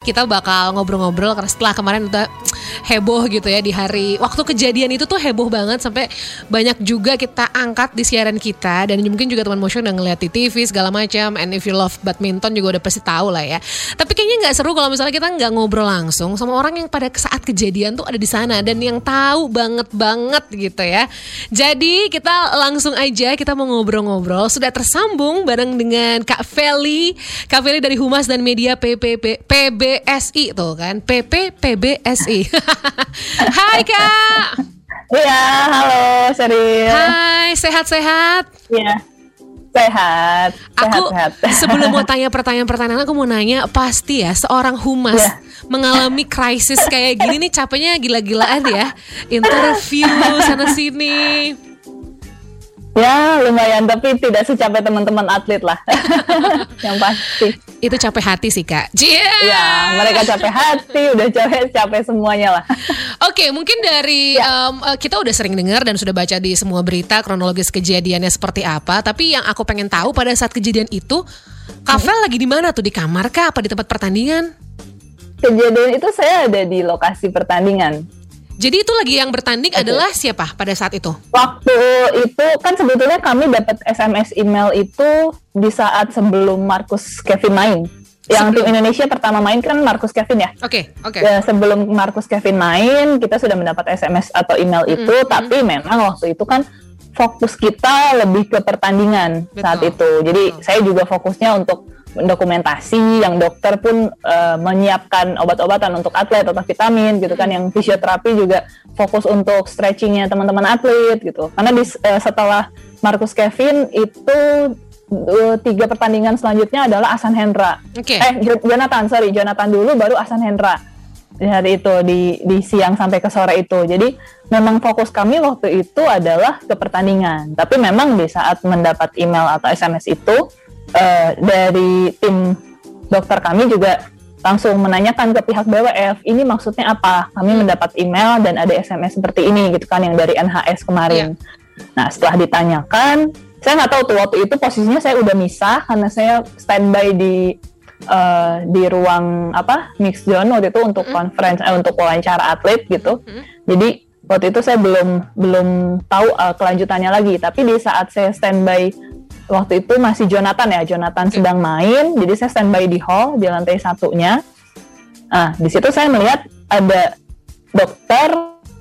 kita bakal ngobrol-ngobrol karena setelah kemarin udah heboh gitu ya di hari waktu kejadian itu tuh heboh banget sampai banyak juga kita angkat di siaran kita dan mungkin juga teman motion udah ngeliat di TV segala macam and if you love badminton juga udah pasti tahu lah ya. Tapi kayaknya nggak seru kalau misalnya kita nggak ngobrol langsung sama orang yang pada saat kejadian tuh ada di sana dan yang tahu banget banget gitu ya. Jadi kita langsung aja kita mau ngobrol-ngobrol. Sudah tersambung bareng dengan Kak Feli. Kak Feli dari Humas dan Media PPP PB PBSI tuh kan. PP PBSI Hai Kak. Iya halo Seri. Hai sehat-sehat? Iya Sehat, aku sehat, sebelum mau tanya pertanyaan-pertanyaan aku mau nanya pasti ya seorang humas yeah. mengalami krisis kayak gini nih capeknya gila-gilaan ya. Interview sana sini Ya lumayan tapi tidak secapek teman-teman atlet lah yang pasti. Itu capek hati sih kak. Yeah. Ya mereka capek hati, udah capek capek semuanya lah. Oke okay, mungkin dari ya. um, kita udah sering dengar dan sudah baca di semua berita kronologis kejadiannya seperti apa. Tapi yang aku pengen tahu pada saat kejadian itu, Kavel hmm. lagi di mana tuh di kamar kah? Apa di tempat pertandingan? Kejadian itu saya ada di lokasi pertandingan jadi itu lagi yang bertanding okay. adalah siapa pada saat itu? Waktu itu kan sebetulnya kami dapat SMS email itu di saat sebelum Marcus Kevin main. Yang sebelum. tim Indonesia pertama main kan Marcus Kevin ya. Oke, okay, oke. Okay. Ya, sebelum Marcus Kevin main, kita sudah mendapat SMS atau email itu, mm -hmm. tapi memang waktu itu kan fokus kita lebih ke pertandingan Betul. saat itu. Jadi Betul. saya juga fokusnya untuk dokumentasi yang dokter pun uh, menyiapkan obat-obatan untuk atlet atau vitamin gitu kan yang fisioterapi juga fokus untuk stretchingnya teman-teman atlet gitu. Karena di, uh, setelah Marcus Kevin itu uh, tiga pertandingan selanjutnya adalah Asan Hendra. Okay. eh Jonathan sorry Jonathan dulu baru Asan Hendra. Di hari itu di di siang sampai ke sore itu. Jadi memang fokus kami waktu itu adalah ke pertandingan. Tapi memang di saat mendapat email atau SMS itu uh, dari tim dokter kami juga langsung menanyakan ke pihak BWF ini maksudnya apa kami hmm. mendapat email dan ada SMS seperti ini gitu kan yang dari NHS kemarin yeah. nah setelah ditanyakan saya nggak tahu tuh waktu itu posisinya saya udah misah karena saya standby di uh, di ruang apa mix zone waktu itu untuk hmm. conference eh, untuk wawancara atlet gitu hmm. jadi waktu itu saya belum belum tahu uh, kelanjutannya lagi tapi di saat saya standby waktu itu masih Jonathan ya Jonathan sedang main jadi saya standby di hall di lantai satunya ah di situ saya melihat ada dokter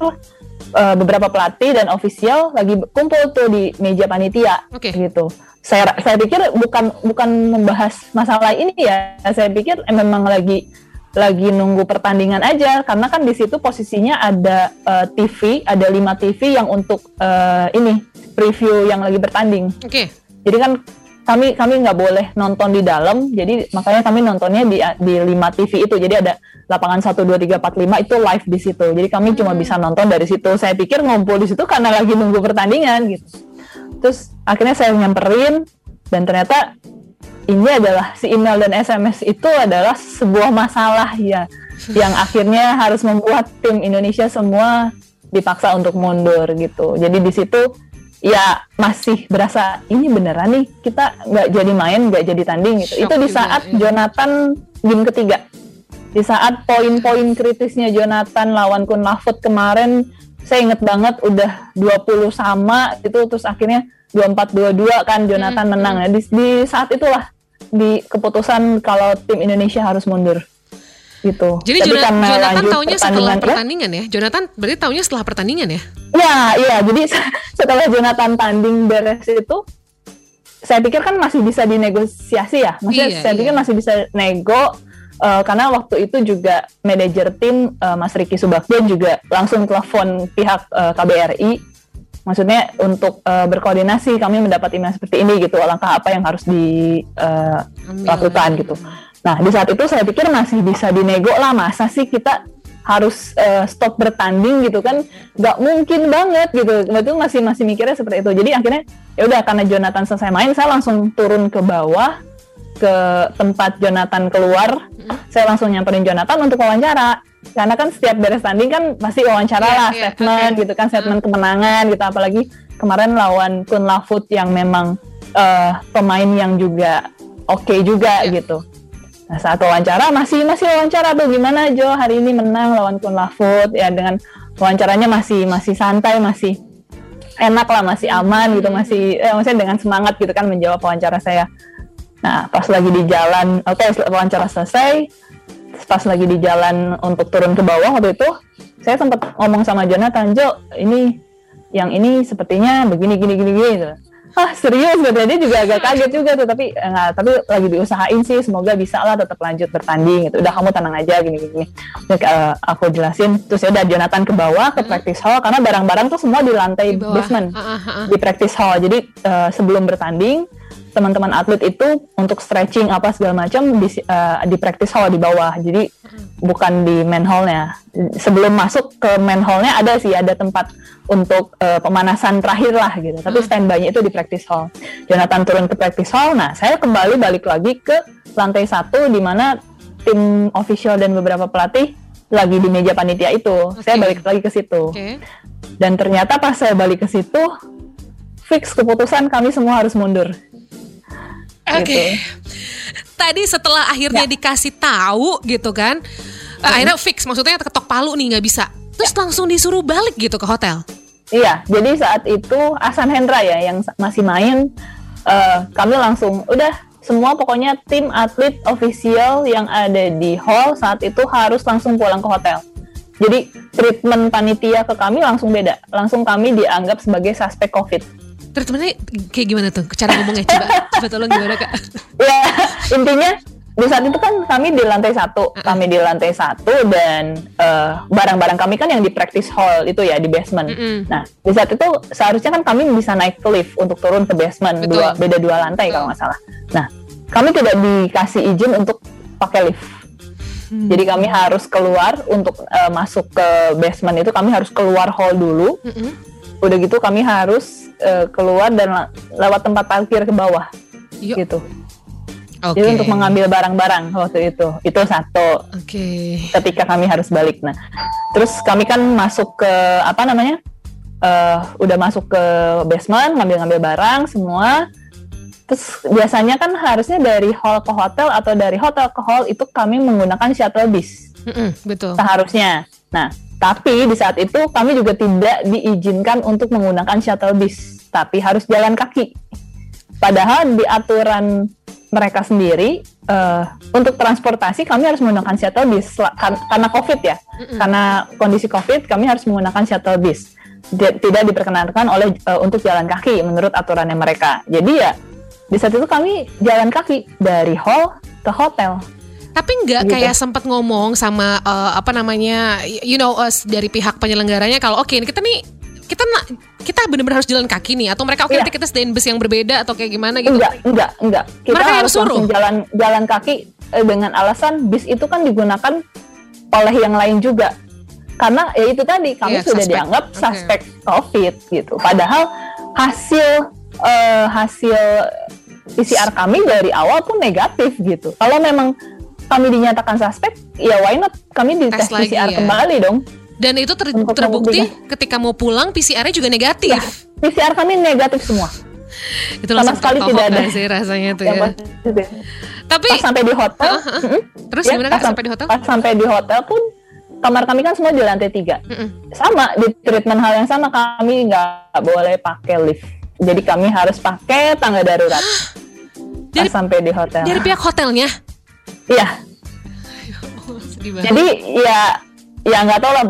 uh, beberapa pelatih dan ofisial lagi kumpul tuh di meja panitia okay. gitu saya saya pikir bukan bukan membahas masalah ini ya saya pikir eh, memang lagi lagi nunggu pertandingan aja karena kan di situ posisinya ada uh, eh, TV ada lima TV yang untuk uh, ini preview yang lagi bertanding. Oke. Okay jadi kan kami kami nggak boleh nonton di dalam jadi makanya kami nontonnya di di 5 TV itu. Jadi ada lapangan 1 2 3 4 5 itu live di situ. Jadi kami hmm. cuma bisa nonton dari situ. Saya pikir ngumpul di situ karena lagi nunggu pertandingan gitu. Terus akhirnya saya nyamperin dan ternyata ini adalah si email dan SMS itu adalah sebuah masalah ya. Yang akhirnya harus membuat tim Indonesia semua dipaksa untuk mundur gitu. Jadi di situ ya masih berasa ini beneran nih kita nggak jadi main nggak jadi tanding gitu Shock itu di saat juga, ya. Jonathan game ketiga di saat poin-poin kritisnya Jonathan lawan Kun Mahfud kemarin saya inget banget udah 20 sama itu terus akhirnya 24 22 kan Jonathan hmm, menang hmm. ya di, di saat itulah di keputusan kalau tim Indonesia harus mundur gitu. Jadi Tapi Jonathan, Jonathan tahunya setelah ya. pertandingan ya? Jonathan berarti tahunya setelah pertandingan ya? Iya, iya. Jadi setelah Jonathan tanding beres itu, saya pikir kan masih bisa dinegosiasi ya. Maksudnya iya, saya iya. pikir masih bisa nego. Uh, karena waktu itu juga manajer tim uh, Mas Riki Subakden juga langsung telepon pihak uh, KBRI maksudnya untuk uh, berkoordinasi kami mendapat email seperti ini gitu langkah apa yang harus dilakukan uh, gitu. Nah, di saat itu saya pikir masih bisa dinego lah, masa sih kita harus uh, stop bertanding gitu kan? Nggak mungkin banget gitu. Itu masih masih mikirnya seperti itu. Jadi akhirnya ya udah karena Jonathan selesai main saya langsung turun ke bawah ke tempat Jonathan keluar saya langsung nyamperin Jonathan untuk wawancara. Karena kan setiap beres tanding kan pasti wawancara yeah, lah yeah, statement okay. gitu kan statement kemenangan gitu. Apalagi kemarin lawan Kun Lafut yang memang uh, pemain yang juga oke okay juga yeah. gitu. Nah saat wawancara masih masih wawancara tuh gimana Jo? Hari ini menang lawan Kun Lafut. Ya dengan wawancaranya masih masih santai masih enak lah masih aman gitu masih eh, maksudnya dengan semangat gitu kan menjawab wawancara saya. Nah pas lagi di jalan oke okay, wawancara selesai. Pas lagi di jalan untuk turun ke bawah waktu itu saya sempat ngomong sama Jonathan Jo ini yang ini sepertinya begini gini gini gini gitu. Ah serius dia juga agak kaget juga tuh tapi enggak tapi lagi diusahain sih semoga bisa lah tetap lanjut bertanding gitu. Udah kamu tenang aja gini gini Terus, uh, aku jelasin terus ya udah Jonathan ke bawah ke practice hall karena barang-barang tuh semua di lantai di basement uh, uh, uh. di practice hall. Jadi uh, sebelum bertanding teman-teman atlet itu untuk stretching apa segala macam di uh, di practice hall di bawah. Jadi bukan di main hallnya. Sebelum masuk ke main hallnya ada sih ada tempat untuk uh, pemanasan terakhir lah gitu. Tapi hmm. standby-nya itu di practice hall. Jonathan turun ke practice hall. Nah saya kembali balik lagi ke lantai satu di mana tim official dan beberapa pelatih lagi di meja panitia itu. Okay. Saya balik lagi ke situ. Okay. Dan ternyata pas saya balik ke situ fix keputusan kami semua harus mundur. Oke. Okay. Gitu. Tadi setelah akhirnya ya. dikasih tahu gitu kan, hmm. akhirnya fix maksudnya ketok palu nih nggak bisa. Terus ya. langsung disuruh balik gitu ke hotel. Iya, jadi saat itu Asan Hendra ya yang masih main, uh, kami langsung udah semua pokoknya tim atlet official yang ada di hall saat itu harus langsung pulang ke hotel. Jadi treatment panitia ke kami langsung beda, langsung kami dianggap sebagai suspek COVID treatmentnya kayak gimana tuh cara ngomongnya coba coba tolong gimana kak ya intinya di saat itu kan kami di lantai satu, uh-uh. kami di lantai satu dan barang barang-barang kami kan yang di practice hall itu ya di basement. Uh-uh. Nah di saat itu seharusnya kan kami bisa naik ke lift untuk turun ke basement Betul. dua beda dua lantai uh. kalau nggak salah. Nah kami tidak dikasih izin untuk pakai lift. Hmm. Jadi kami harus keluar untuk uh, masuk ke basement itu kami harus keluar hall dulu. Uh-uh. Udah gitu kami harus uh, keluar dan lewat tempat parkir ke bawah Yuk. gitu. Okay. Jadi untuk mengambil barang-barang waktu itu itu satu. Okay. Ketika kami harus balik, nah terus kami kan masuk ke apa namanya? Uh, udah masuk ke basement, ngambil-ngambil barang semua. Terus biasanya kan harusnya dari hall ke hotel atau dari hotel ke hall itu kami menggunakan shuttle bus. Mm -mm, betul. Seharusnya. Nah, tapi di saat itu kami juga tidak diizinkan untuk menggunakan shuttle bus, tapi harus jalan kaki. Padahal di aturan mereka sendiri uh, untuk transportasi kami harus menggunakan shuttle bus karena COVID ya, karena kondisi COVID kami harus menggunakan shuttle bus. Tidak diperkenankan oleh uh, untuk jalan kaki menurut aturannya mereka. Jadi ya di saat itu kami jalan kaki dari hall ke hotel tapi nggak gitu. kayak sempat ngomong sama uh, apa namanya, you know us dari pihak penyelenggaranya kalau oke okay, kita nih kita kita benar-benar harus jalan kaki nih atau mereka oke okay, iya. kita stay bus yang berbeda atau kayak gimana gitu? Enggak, enggak, enggak. Kita mereka harus suruh jalan jalan kaki eh, dengan alasan bis itu kan digunakan oleh yang lain juga. Karena ya itu tadi kami yeah, sudah suspect. dianggap okay. suspek COVID gitu. Padahal hasil uh, hasil PCR kami dari awal pun negatif gitu. Kalau memang kami dinyatakan suspek, ya why not kami di tes PCR ya. kembali dong. Dan itu ter terbukti ketika mau pulang PCR-nya juga negatif. Ya, PCR kami negatif semua. itu sama sekali tidak ada sih rasanya tuh ya. ya. Tapi pas sampai di hotel, uh, uh, uh. terus ya, gimana pas sampai di hotel? Pas sampai di hotel pun kamar kami kan semua di lantai tiga. Uh, uh. Sama di treatment hal yang sama kami nggak boleh pakai lift. Jadi kami harus pakai tangga darurat. Dari, sampai di hotel. Dari pihak hotelnya? Iya. Jadi ya ya nggak tahu lah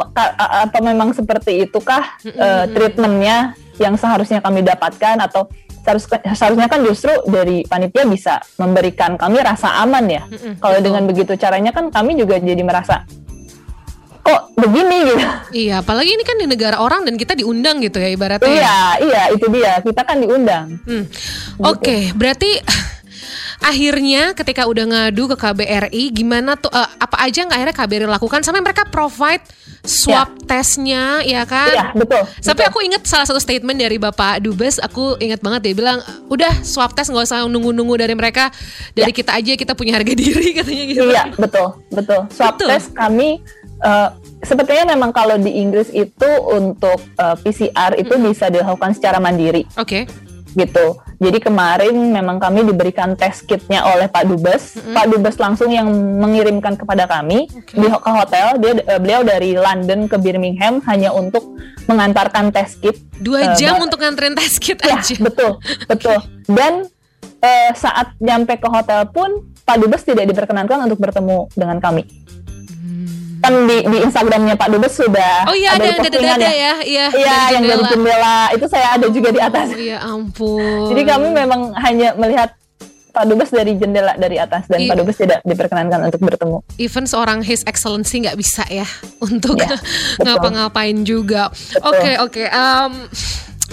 atau memang seperti itukah mm -hmm. uh, treatmentnya yang seharusnya kami dapatkan atau seharusnya, seharusnya kan justru dari panitia bisa memberikan kami rasa aman ya. Mm -hmm. Kalau dengan begitu caranya kan kami juga jadi merasa kok begini gitu. Iya, apalagi ini kan di negara orang dan kita diundang gitu ya ibaratnya. Iya, iya itu dia. Kita kan diundang. Hmm. Gitu. Oke, okay, berarti akhirnya ketika udah ngadu ke KBRI gimana tuh uh, apa aja nggak akhirnya KBRI lakukan sampai mereka provide swab ya. tesnya ya kan Iya betul sampai betul. aku inget salah satu statement dari Bapak Dubes aku inget banget dia bilang udah swab tes nggak usah nunggu-nunggu dari mereka dari ya. kita aja kita punya harga diri katanya gitu iya betul betul swab betul. tes kami uh, sepertinya memang kalau di Inggris itu untuk uh, eh, PCR itu hmm. bisa dilakukan secara mandiri oke okay. Gitu Jadi kemarin memang kami diberikan test kitnya oleh Pak Dubes. Mm-hmm. Pak Dubes langsung yang mengirimkan kepada kami okay. di ke hotel. Dia uh, beliau dari London ke Birmingham hanya untuk mengantarkan test kit. Dua uh, jam untuk nganterin test kit ya, aja. Betul, betul. Dan uh, saat nyampe ke hotel pun Pak Dubes tidak diperkenankan untuk bertemu dengan kami kan di, di Instagramnya Pak Dubes sudah oh iya ada, ada, ada, ada ya iya iya yang dari jendela itu saya ada juga di atas oh, iya ampun jadi kami memang hanya melihat Pak Dubes dari jendela dari atas dan I, Pak Dubes tidak diperkenankan untuk bertemu. Even seorang His Excellency nggak bisa ya untuk ya, ngapa-ngapain juga. Oke oke. Okay, okay. um,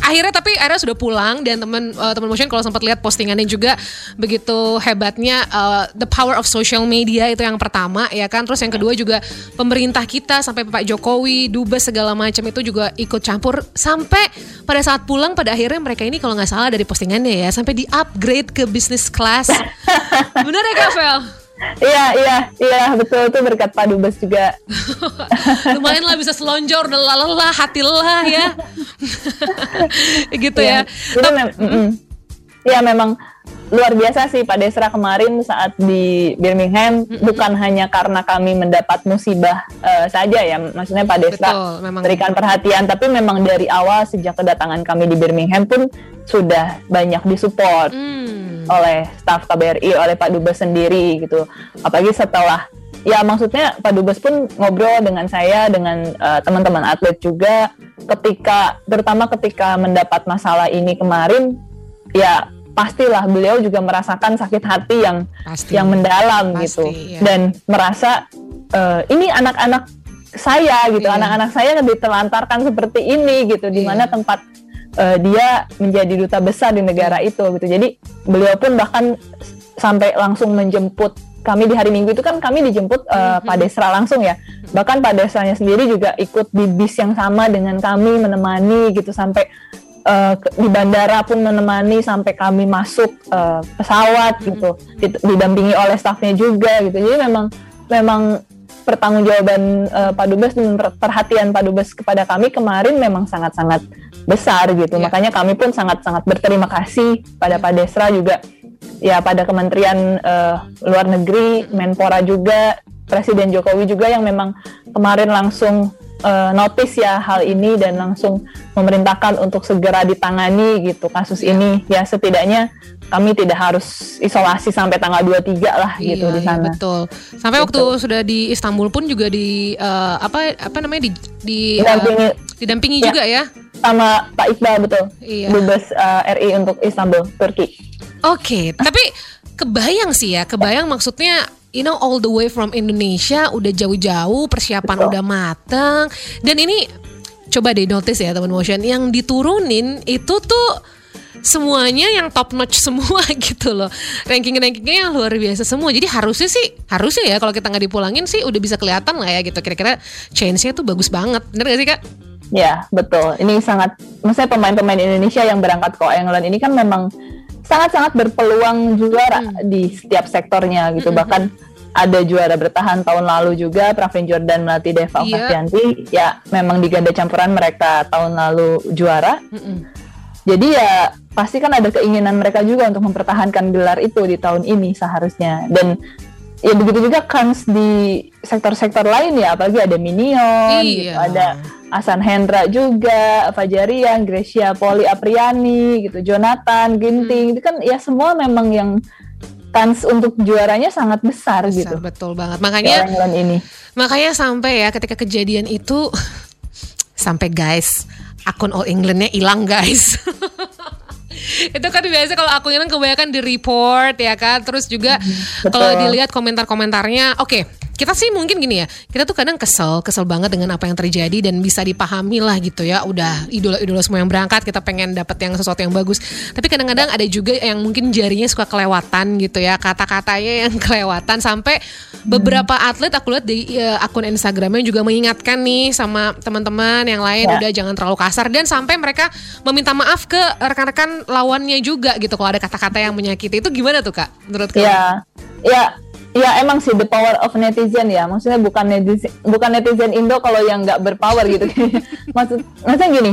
akhirnya tapi akhirnya sudah pulang dan teman uh, teman motion kalau sempat lihat postingannya juga begitu hebatnya uh, the power of social media itu yang pertama ya kan? Terus yang kedua juga pemerintah kita sampai Pak Jokowi dubes segala macam itu juga ikut campur. Sampai pada saat pulang pada akhirnya mereka ini kalau nggak salah dari postingannya ya sampai di upgrade ke business class. Benar ya Kak Fel? Iya iya iya betul itu berkat Pak Dubes juga. Lumayan lah bisa selonjor udah lelah hati lelah ya. gitu ya. Ya, mem mm ya memang luar biasa sih Pak Desra kemarin saat di Birmingham mm -hmm. bukan hanya karena kami mendapat musibah uh, saja ya maksudnya Pak Desra Betul, memang. berikan perhatian tapi memang dari awal sejak kedatangan kami di Birmingham pun sudah banyak disupport. Mm oleh staf KBRI oleh Pak Dubes sendiri gitu apalagi setelah ya maksudnya Pak Dubes pun ngobrol dengan saya dengan uh, teman-teman atlet juga ketika terutama ketika mendapat masalah ini kemarin ya pastilah beliau juga merasakan sakit hati yang Pasti. yang mendalam Pasti, gitu ya. dan merasa uh, ini anak-anak saya gitu iya. anak-anak iya. saya ditelantarkan seperti ini gitu di iya. mana tempat uh, dia menjadi duta besar di negara itu gitu. Jadi beliau pun bahkan sampai langsung menjemput kami di hari Minggu itu kan kami dijemput uh, mm-hmm. Pak Desra langsung ya. Bahkan Pak Desranya sendiri juga ikut di bis yang sama dengan kami menemani gitu sampai uh, di bandara pun menemani sampai kami masuk uh, pesawat mm-hmm. gitu. Didampingi oleh stafnya juga gitu. Jadi memang memang pertanggungjawaban uh, Pak Dubes dan perhatian Pak Dubes kepada kami kemarin memang sangat-sangat besar gitu. Yeah. Makanya kami pun sangat-sangat berterima kasih pada Pak Desra juga ya pada Kementerian uh, Luar Negeri, Menpora juga, Presiden Jokowi juga yang memang kemarin langsung uh, notice ya hal ini dan langsung memerintahkan untuk segera ditangani gitu kasus yeah. ini. Ya setidaknya kami tidak harus isolasi sampai tanggal 23 lah iya, gitu di iya, sana. Iya, betul. Sampai waktu gitu. sudah di Istanbul pun juga di uh, apa apa namanya di di didampingi, uh, didampingi ya, juga ya sama Pak Iqbal betul. Iya. Dubes uh, eh, RI untuk Istanbul, Turki. Oke, okay, tapi kebayang sih ya, kebayang maksudnya you know all the way from Indonesia udah jauh-jauh persiapan betul. udah matang dan ini coba deh notice ya teman motion yang diturunin itu tuh semuanya yang top notch semua gitu loh. Ranking rankingnya yang luar biasa semua. Jadi harusnya sih harusnya ya kalau kita nggak dipulangin sih udah bisa kelihatan lah ya gitu. Kira-kira change-nya tuh bagus banget. Bener gak sih kak? Ya betul. Ini sangat maksudnya pemain-pemain Indonesia yang berangkat ke England ini kan memang sangat-sangat berpeluang juara hmm. di setiap sektornya gitu. Hmm. bahkan ada juara bertahan tahun lalu juga Pravin Jordan melatih Deva yeah. ya memang di ganda campuran mereka tahun lalu juara. Mm jadi ya pasti kan ada keinginan mereka juga untuk mempertahankan gelar itu di tahun ini seharusnya. Dan ya begitu juga kans di sektor-sektor lain ya apalagi ada Minion gitu, iya. gitu, ada Asan Hendra juga Fajarian Gracia Poli Apriani gitu. Jonathan Ginting. Hmm. itu kan ya semua memang yang kans untuk juaranya sangat besar, besar gitu. betul banget. Makanya ini. makanya sampai ya ketika kejadian itu sampai guys akun All Englandnya hilang guys itu kan biasa kalau akunnya kan kebanyakan di report ya kan? Terus juga mm-hmm. kalau dilihat komentar-komentarnya oke. okay, kita sih mungkin gini ya kita tuh kadang kesel kesel banget dengan apa yang terjadi dan bisa dipahami lah gitu ya. Udah idola-idola semua yang berangkat kita pengen dapat yang sesuatu yang bagus. Tapi kadang-kadang ada juga yang mungkin jarinya suka kelewatan gitu ya kata-katanya yang kelewatan. Sampai beberapa atlet aku lihat di uh, akun Instagramnya juga mengingatkan nih sama teman-teman yang lain ya. udah jangan terlalu kasar. Dan sampai mereka meminta maaf ke rekan-rekan lawannya juga gitu. Kalau ada kata-kata yang menyakiti itu gimana tuh kak? Menurut kamu? Ya, ya Ya emang sih the power of netizen ya. Maksudnya bukan netizen bukan netizen Indo kalau yang nggak berpower gitu. Maksud maksudnya gini.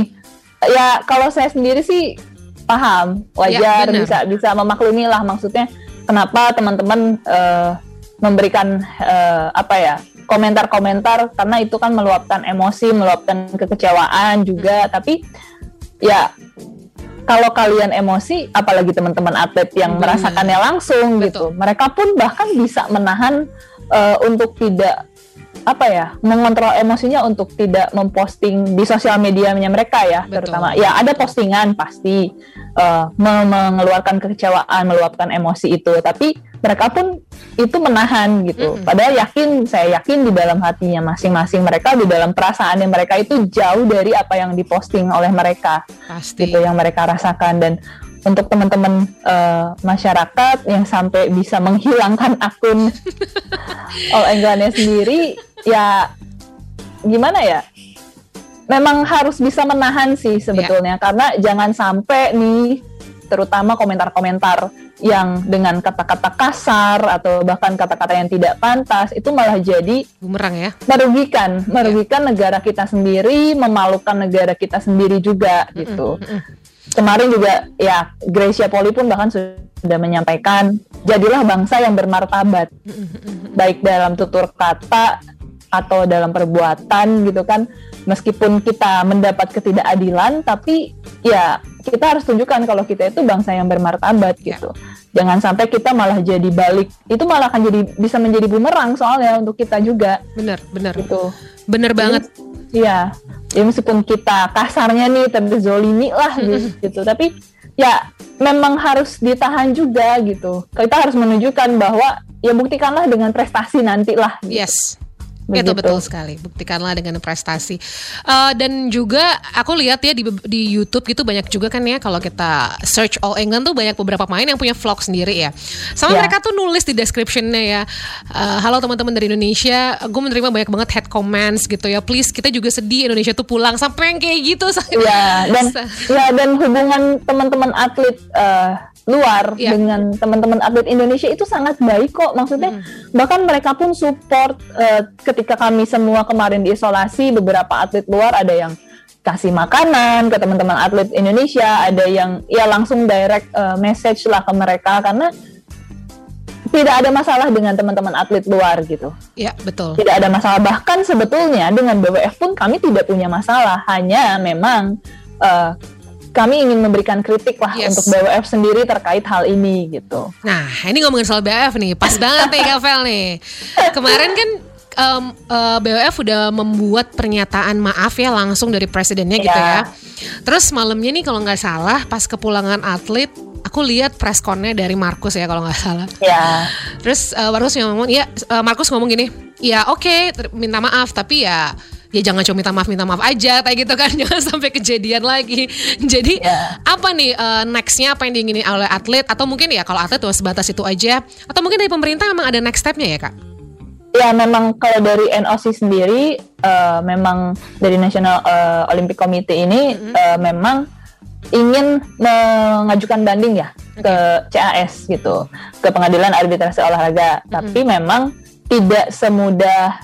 Ya kalau saya sendiri sih paham, wajar, ya, bisa bisa memaklumi lah maksudnya kenapa teman-teman uh, memberikan uh, apa ya komentar-komentar karena itu kan meluapkan emosi, meluapkan kekecewaan juga. Tapi ya kalau kalian emosi, apalagi teman-teman atlet yang hmm. merasakannya langsung Betul. gitu, mereka pun bahkan bisa menahan uh, untuk tidak apa ya mengontrol emosinya untuk tidak memposting di sosial medianya mereka ya Betul. terutama. Ya ada postingan pasti uh, mengeluarkan kekecewaan meluapkan emosi itu. Tapi mereka pun itu menahan gitu. Mm-hmm. padahal yakin saya yakin di dalam hatinya masing-masing mereka di dalam perasaan yang mereka itu jauh dari apa yang diposting oleh mereka. Pasti. Gitu yang mereka rasakan. Dan untuk teman-teman uh, masyarakat yang sampai bisa menghilangkan akun All Englandnya sendiri ya gimana ya? Memang harus bisa menahan sih sebetulnya. Yeah. karena jangan sampai nih terutama komentar-komentar yang dengan kata-kata kasar atau bahkan kata-kata yang tidak pantas itu malah jadi bumerang ya. merugikan. Merugikan yeah. negara kita sendiri memalukan negara kita sendiri juga gitu. mm -mm kemarin juga ya Gracia Poli pun bahkan sudah menyampaikan jadilah bangsa yang bermartabat. Baik dalam tutur kata atau dalam perbuatan gitu kan meskipun kita mendapat ketidakadilan tapi ya kita harus tunjukkan kalau kita itu bangsa yang bermartabat ya. gitu. Jangan sampai kita malah jadi balik itu malah akan jadi bisa menjadi bumerang soalnya untuk kita juga. Benar benar. Itu benar banget. iya. Ya meskipun kita kasarnya nih terzolimi lah gitu, gitu. Tapi ya memang harus ditahan juga gitu. Kita harus menunjukkan bahwa ya buktikanlah dengan prestasi nanti lah gitu. yes Begitu. Itu betul sekali. Buktikanlah dengan prestasi. Uh, dan juga aku lihat ya di di YouTube gitu banyak juga kan ya kalau kita search All England tuh banyak beberapa pemain yang punya vlog sendiri ya. Sama yeah. mereka tuh nulis di descriptionnya ya. Uh, Halo teman-teman dari Indonesia, gue menerima banyak banget head comments gitu ya. Please kita juga sedih Indonesia tuh pulang sampai yang kayak gitu. Iya. Dan ya dan hubungan teman-teman atlet uh, luar yeah. dengan teman-teman atlet Indonesia itu sangat baik kok maksudnya mm. bahkan mereka pun support uh, ketika kami semua kemarin diisolasi beberapa atlet luar ada yang kasih makanan ke teman-teman atlet Indonesia ada yang ya langsung direct uh, message lah ke mereka karena tidak ada masalah dengan teman-teman atlet luar gitu. Ya betul. Tidak ada masalah bahkan sebetulnya dengan BWF pun kami tidak punya masalah hanya memang uh, kami ingin memberikan kritik lah yes. untuk BWF sendiri terkait hal ini gitu. Nah, ini ngomongin soal BWF nih, pas banget nih Kavel nih. Kemarin kan um, uh, BWF udah membuat pernyataan maaf ya langsung dari presidennya yeah. gitu ya. Terus malamnya nih kalau nggak salah pas kepulangan atlet aku lihat pressconnya dari Markus ya kalau nggak salah. Ya. Terus uh, Markus ngomong, ya uh, Markus ngomong gini, ya oke okay, minta maaf tapi ya ya jangan cuma minta maaf minta maaf aja kayak gitu kan jangan sampai kejadian lagi jadi yeah. apa nih uh, nextnya apa yang diingini oleh atlet atau mungkin ya kalau atlet tuh sebatas itu aja atau mungkin dari pemerintah memang ada next stepnya ya kak Ya memang kalau dari NOC sendiri uh, memang dari National uh, Olympic Committee ini mm-hmm. uh, memang ingin mengajukan banding ya okay. ke CAS gitu ke Pengadilan Arbitrase Olahraga mm-hmm. tapi memang tidak semudah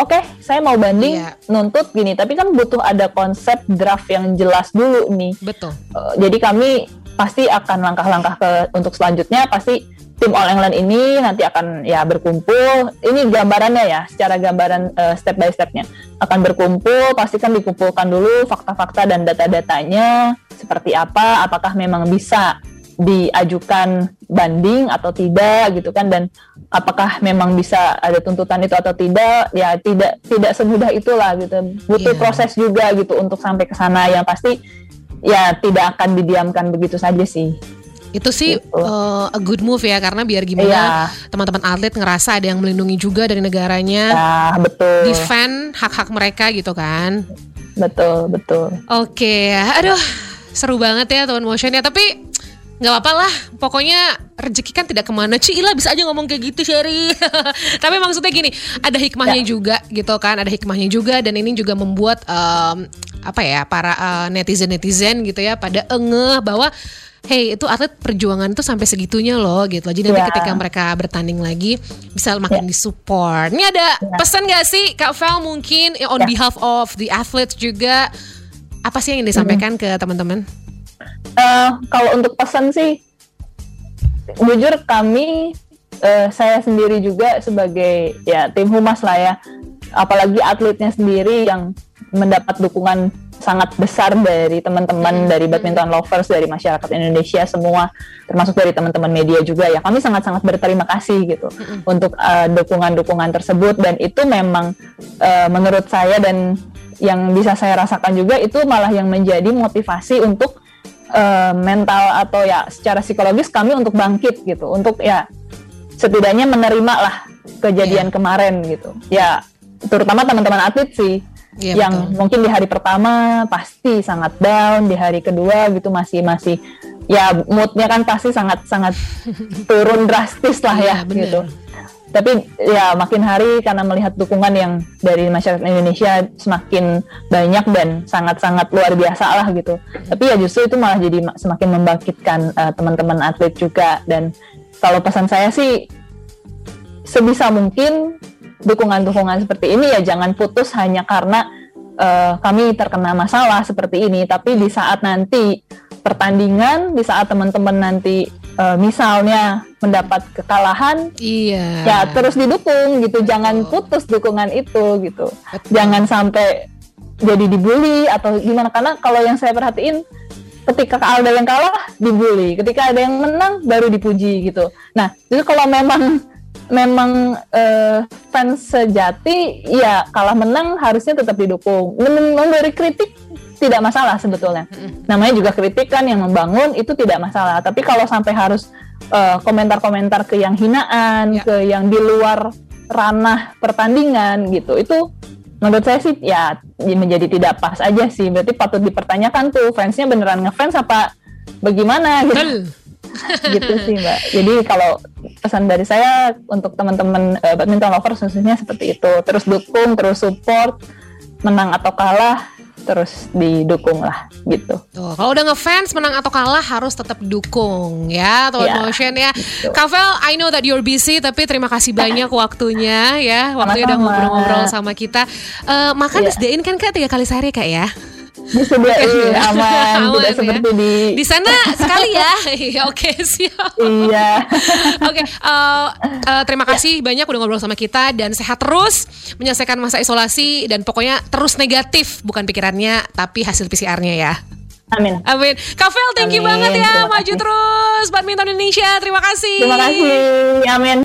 oke okay, saya mau banding yeah. nuntut gini tapi kan butuh ada konsep draft yang jelas dulu nih. Betul. Uh, jadi kami pasti akan langkah-langkah ke untuk selanjutnya pasti tim All England ini nanti akan ya berkumpul. Ini gambarannya ya secara gambaran uh, step by stepnya. Akan berkumpul pastikan dikumpulkan dulu fakta-fakta dan data-datanya seperti apa apakah memang bisa diajukan banding atau tidak gitu kan dan apakah memang bisa ada tuntutan itu atau tidak ya tidak tidak semudah itulah gitu butuh yeah. proses juga gitu untuk sampai ke sana yang pasti ya tidak akan didiamkan begitu saja sih itu sih gitu. uh, a good move ya karena biar gimana yeah. teman-teman atlet ngerasa ada yang melindungi juga dari negaranya ya, betul defend hak-hak mereka gitu kan betul betul oke okay. aduh seru banget ya teman motion ya tapi nggak apa-apa lah pokoknya rezeki kan tidak ke mana Cila bisa aja ngomong kayak gitu Sherry tapi maksudnya gini ada hikmahnya ya. juga gitu kan ada hikmahnya juga dan ini juga membuat um, apa ya para uh, netizen netizen gitu ya pada engeh bahwa hey itu atlet perjuangan tuh sampai segitunya loh gitu jadi nanti yeah. ketika mereka bertanding lagi bisa makin yeah. disupport ini ada yeah. pesan gak sih Kak Val mungkin on yeah. behalf of the athletes juga apa sih yang disampaikan mm -hmm. ke teman-teman uh, kalau untuk pesan sih jujur kami uh, saya sendiri juga sebagai ya tim humas lah ya. Apalagi atletnya sendiri yang mendapat dukungan sangat besar dari teman-teman dari badminton lovers dari masyarakat Indonesia semua termasuk dari teman-teman media juga ya. Kami sangat-sangat berterima kasih gitu mm-hmm. untuk uh, dukungan-dukungan tersebut. Dan itu memang uh, menurut saya dan yang bisa saya rasakan juga itu malah yang menjadi motivasi untuk uh, mental atau ya secara psikologis kami untuk bangkit gitu untuk ya setidaknya menerima lah kejadian yeah. kemarin gitu ya terutama teman-teman atlet sih yeah, yang betul. mungkin di hari pertama pasti sangat down di hari kedua gitu masih masih ya moodnya kan pasti sangat sangat turun drastis lah ya yeah, gitu tapi ya makin hari karena melihat dukungan yang dari masyarakat Indonesia semakin banyak dan sangat-sangat luar biasa lah gitu. Tapi ya justru itu malah jadi semakin membangkitkan uh, teman-teman atlet juga dan kalau pesan saya sih sebisa mungkin dukungan-dukungan seperti ini ya jangan putus hanya karena uh, kami terkena masalah seperti ini, tapi di saat nanti pertandingan, di saat teman-teman nanti uh, misalnya mendapat kekalahan, iya, ya terus didukung gitu, jangan putus dukungan itu gitu, Betul. jangan sampai jadi dibully atau gimana karena kalau yang saya perhatiin ketika ada yang kalah dibully, ketika ada yang menang baru dipuji gitu. Nah, itu kalau memang memang uh, fans sejati ya kalah menang harusnya tetap didukung. Memberi kritik tidak masalah sebetulnya. Namanya juga kritik kan yang membangun itu tidak masalah. Tapi kalau sampai harus eh, komentar-komentar uh, ke yang hinaan, ya. ke yang di luar ranah pertandingan gitu, itu menurut saya sih ya menjadi tidak pas aja sih. Berarti patut dipertanyakan tuh fansnya beneran ngefans apa bagaimana gitu. gitu sih mbak. Jadi kalau pesan dari saya untuk teman-teman uh, badminton lovers khususnya seperti itu. Terus dukung, terus support, menang atau kalah terus didukung lah gitu. Tuh, kalau udah ngefans menang atau kalah harus tetap dukung ya atau yeah, Motion ya. Gitu. Kavel, I know that you're busy tapi terima kasih banyak waktunya ya. Waktunya udah ngobrol-ngobrol sama kita. Uh, makan yeah. disediain kan kak tiga kali sehari kak ya? Disediain aman, aman tidak ya. seperti di di sana sekali ya. Iya, oke siap. Iya. Oke, okay, uh, eh, uh, terima kasih ya. banyak udah ngobrol sama kita dan sehat terus menyelesaikan masa isolasi dan pokoknya terus negatif bukan pikirannya tapi hasil PCR-nya ya. Amin. Amin. Kavel, thank you banget ya. Maju terus badminton Indonesia. Terima kasih. Terima kasih. Amin.